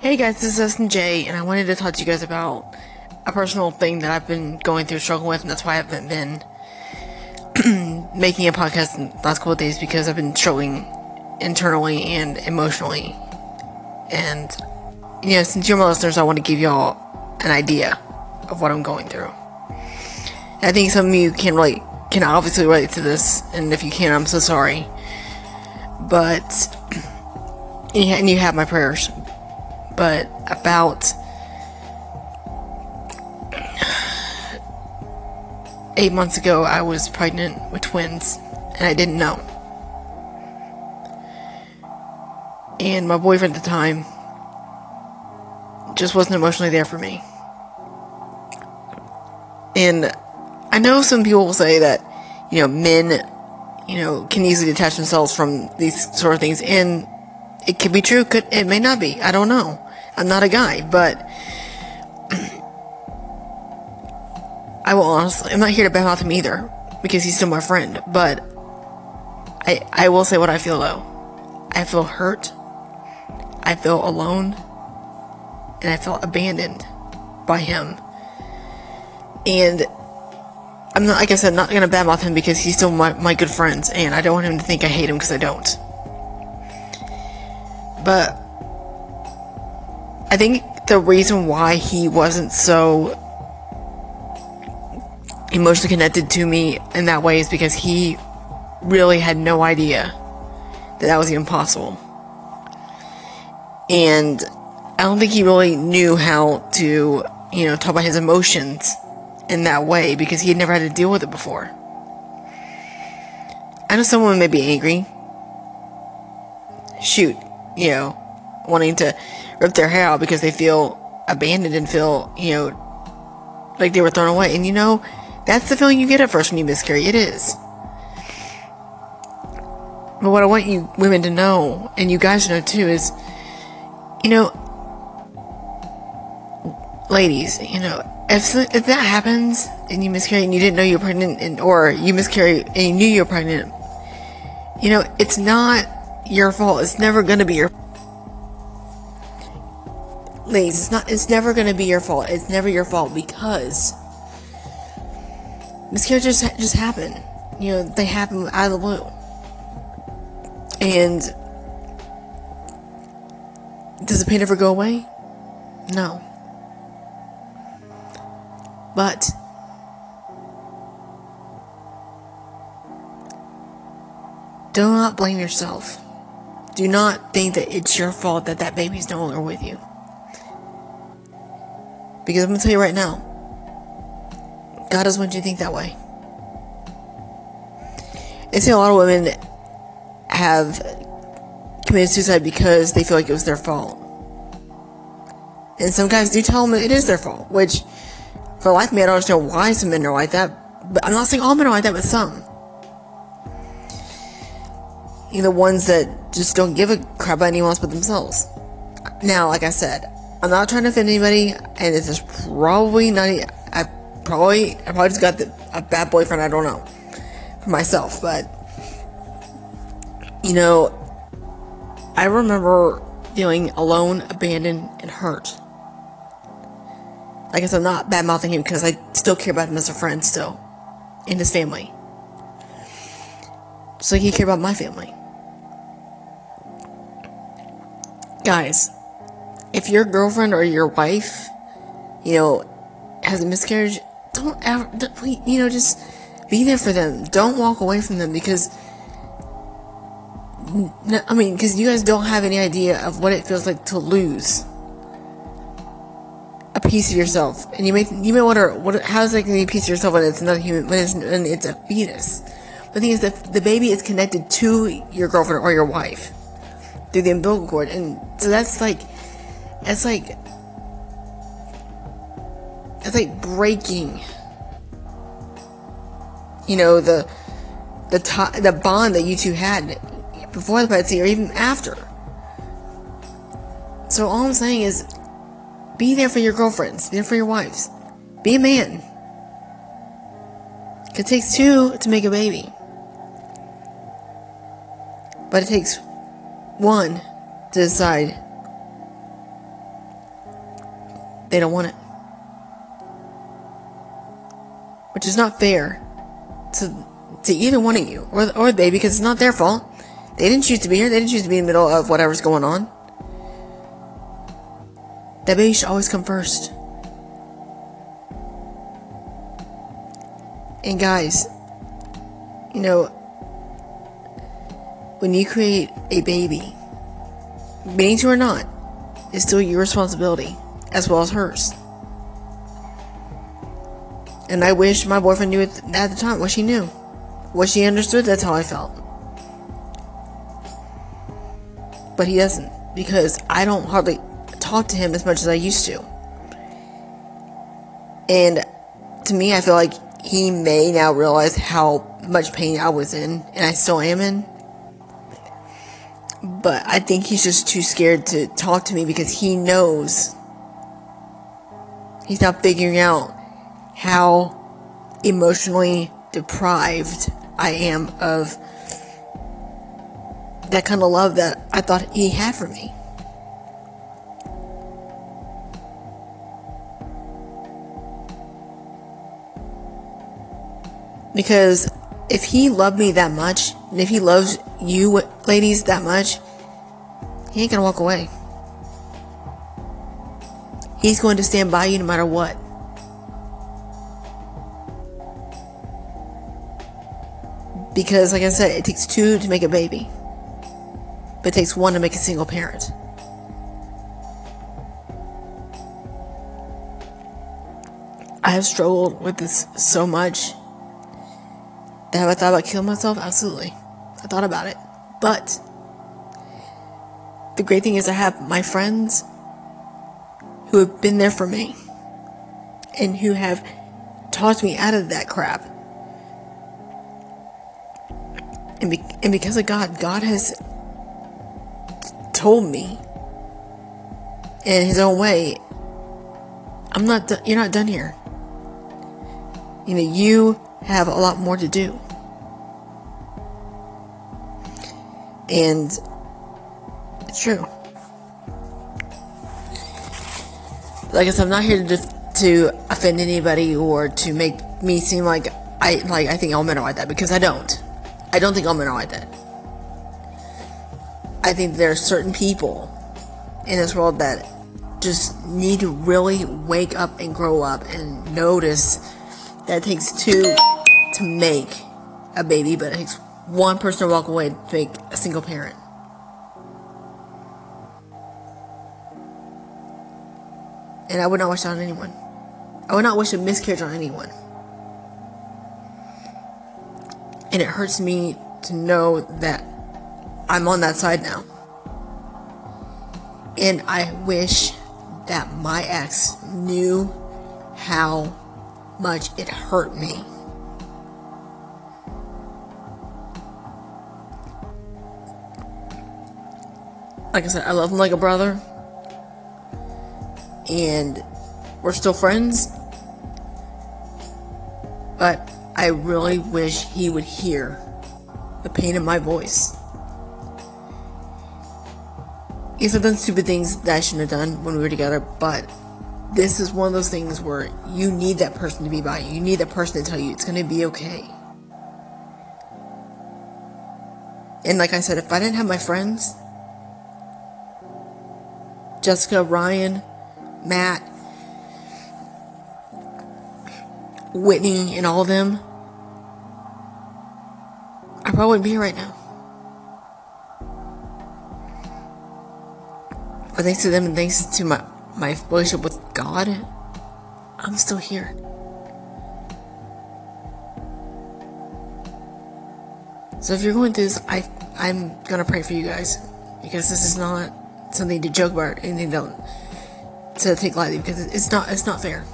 Hey guys, this is Justin J, and I wanted to talk to you guys about a personal thing that I've been going through, struggling with, and that's why I haven't been making a podcast in the last couple of days because I've been struggling internally and emotionally. And, you know, since you're my listeners, I want to give y'all an idea of what I'm going through. And I think some of you can relate, can obviously relate to this, and if you can, I'm so sorry. But, and you have my prayers. But about eight months ago, I was pregnant with twins, and I didn't know. And my boyfriend at the time just wasn't emotionally there for me. And I know some people will say that, you know, men, you know, can easily detach themselves from these sort of things, and it could be true, could it may not be. I don't know. I'm not a guy, but I will honestly, I'm not here to badmouth him either because he's still my friend. But I, I will say what I feel though. I feel hurt. I feel alone, and I feel abandoned by him. And I'm not, like I said, not gonna badmouth him because he's still my, my good friends, and I don't want him to think I hate him because I don't. But I think the reason why he wasn't so emotionally connected to me in that way is because he really had no idea that that was even possible. And I don't think he really knew how to, you know, talk about his emotions in that way because he had never had to deal with it before. I know someone may be angry. Shoot, you know, wanting to rip their hair out because they feel abandoned and feel, you know, like they were thrown away. And you know, that's the feeling you get at first when you miscarry. It is. But what I want you women to know, and you guys to know too, is, you know, ladies, you know, if, if that happens and you miscarry and you didn't know you were pregnant, and, or you miscarry and you knew you were pregnant, you know, it's not your fault. It's never going to be your ladies, it's not it's never gonna be your fault. It's never your fault because miscarriages just happen. You know, they happen out of the blue. And does the pain ever go away? No. But do not blame yourself. Do not think that it's your fault that that baby's no longer with you. Because I'm going to tell you right now, God doesn't want you to think that way. I see a lot of women have committed suicide because they feel like it was their fault. And some guys do tell them it is their fault, which, for life me, I don't understand why some men are like that. But I'm not saying all men are like that, but some. You know, the ones that just don't give a crap about anyone else but themselves. Now, like I said, I'm not trying to offend anybody, and this is probably not. I probably, I probably just got the, a bad boyfriend. I don't know for myself, but you know, I remember feeling alone, abandoned, and hurt. I guess I'm not bad mouthing him because I still care about him as a friend, still, and his family. So he care about my family. Guys, if your girlfriend or your wife, you know, has a miscarriage, don't ever, you know, just be there for them. Don't walk away from them because, I mean, because you guys don't have any idea of what it feels like to lose a piece of yourself, and you may you may wonder what how is that going to be a piece of yourself when it's not human when it's when it's a fetus. The thing is that the baby is connected to your girlfriend or your wife through the umbilical cord, and so that's like it's like it's like breaking you know the the t- the bond that you two had before the pregnancy or even after. So all i'm saying is be there for your girlfriends be there for your wives be a man. It takes two to make a baby. But it takes one to decide they don't want it. Which is not fair to to either one of you or or they because it's not their fault. They didn't choose to be here. They didn't choose to be in the middle of whatever's going on. That baby should always come first. And guys, you know, when you create a baby, meaning to or not, it's still your responsibility as well as hers. And I wish my boyfriend knew at the time, what she knew. What she understood, that's how I felt. But he doesn't, because I don't hardly talk to him as much as I used to. And to me, I feel like he may now realize how much pain I was in, and I still am in. But I think he's just too scared to talk to me because he knows he's not figuring out how emotionally deprived I am of that kind of love that I thought he had for me. Because if he loved me that much, and if he loves you ladies that much, he ain't gonna walk away. He's going to stand by you no matter what. Because, like I said, it takes two to make a baby, but it takes one to make a single parent. I have struggled with this so much have I thought about killing myself? Absolutely. I thought about it. But the great thing is, I have my friends who have been there for me and who have talked me out of that crap. And, be- and because of God, God has told me in His own way, I'm not, do- you're not done here. You know, you have a lot more to do. And it's true. Like I said, I'm not here to to offend anybody or to make me seem like I like I think all men are like that because I don't. I don't think all men are like that. I think there are certain people in this world that just need to really wake up and grow up and notice that it takes two to make a baby, but it takes one person to walk away to make a single parent. And I would not wish that on anyone. I would not wish a miscarriage on anyone. And it hurts me to know that I'm on that side now. And I wish that my ex knew how much it hurt me. like I said, I love him like a brother. And we're still friends. But I really wish he would hear the pain in my voice. Yes, I've done stupid things that I shouldn't have done when we were together, but this is one of those things where you need that person to be by you. You need that person to tell you it's going to be okay. And like I said, if I didn't have my friends, Jessica, Ryan, Matt, Whitney, and all of them, I probably wouldn't be here right now. But thanks to them and thanks to my, my relationship with God, I'm still here. So if you're going through this, I I'm gonna pray for you guys because this is not something to joke about, anything to, to take lightly because it's not it's not fair.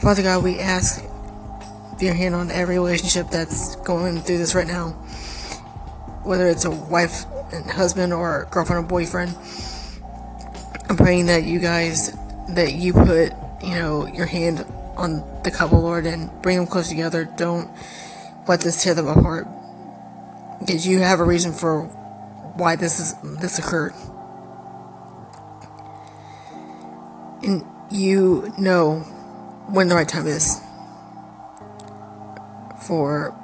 Father God, we ask your hand on every relationship that's going through this right now, whether it's a wife and husband or girlfriend or boyfriend. I'm praying that you guys that you put you know your hand on the couple, Lord, and bring them close together. Don't let this tear them apart because you have a reason for why this is this occurred. You know when the right time is for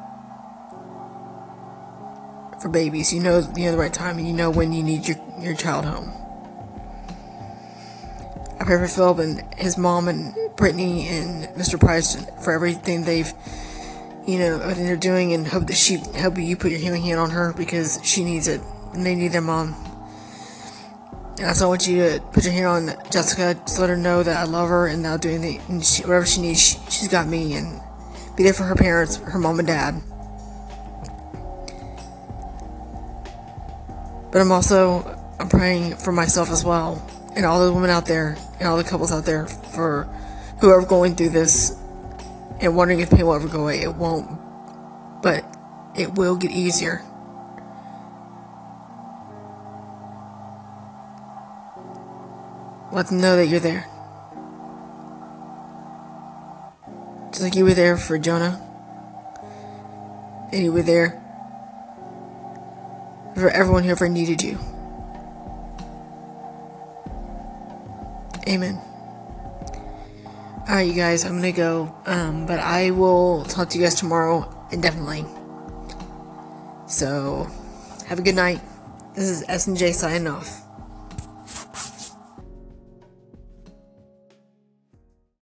for babies. You know you know the right time and you know when you need your, your child home. I pray for Philip and his mom and Brittany and Mr. Price for everything they've you know, everything they're doing and hope that she hope you put your healing hand on her because she needs it and they need their mom. And I also want you to put your hand on Jessica, just let her know that I love her and that I'll do anything, and she, whatever she needs, she, she's got me, and be there for her parents, her mom and dad. But I'm also I'm praying for myself as well, and all the women out there, and all the couples out there, for whoever going through this, and wondering if pain will ever go away. It won't, but it will get easier. Let them know that you're there. Just like you were there for Jonah. And you were there for everyone who ever needed you. Amen. Alright, you guys, I'm gonna go. Um, but I will talk to you guys tomorrow indefinitely. So, have a good night. This is S and J signing off.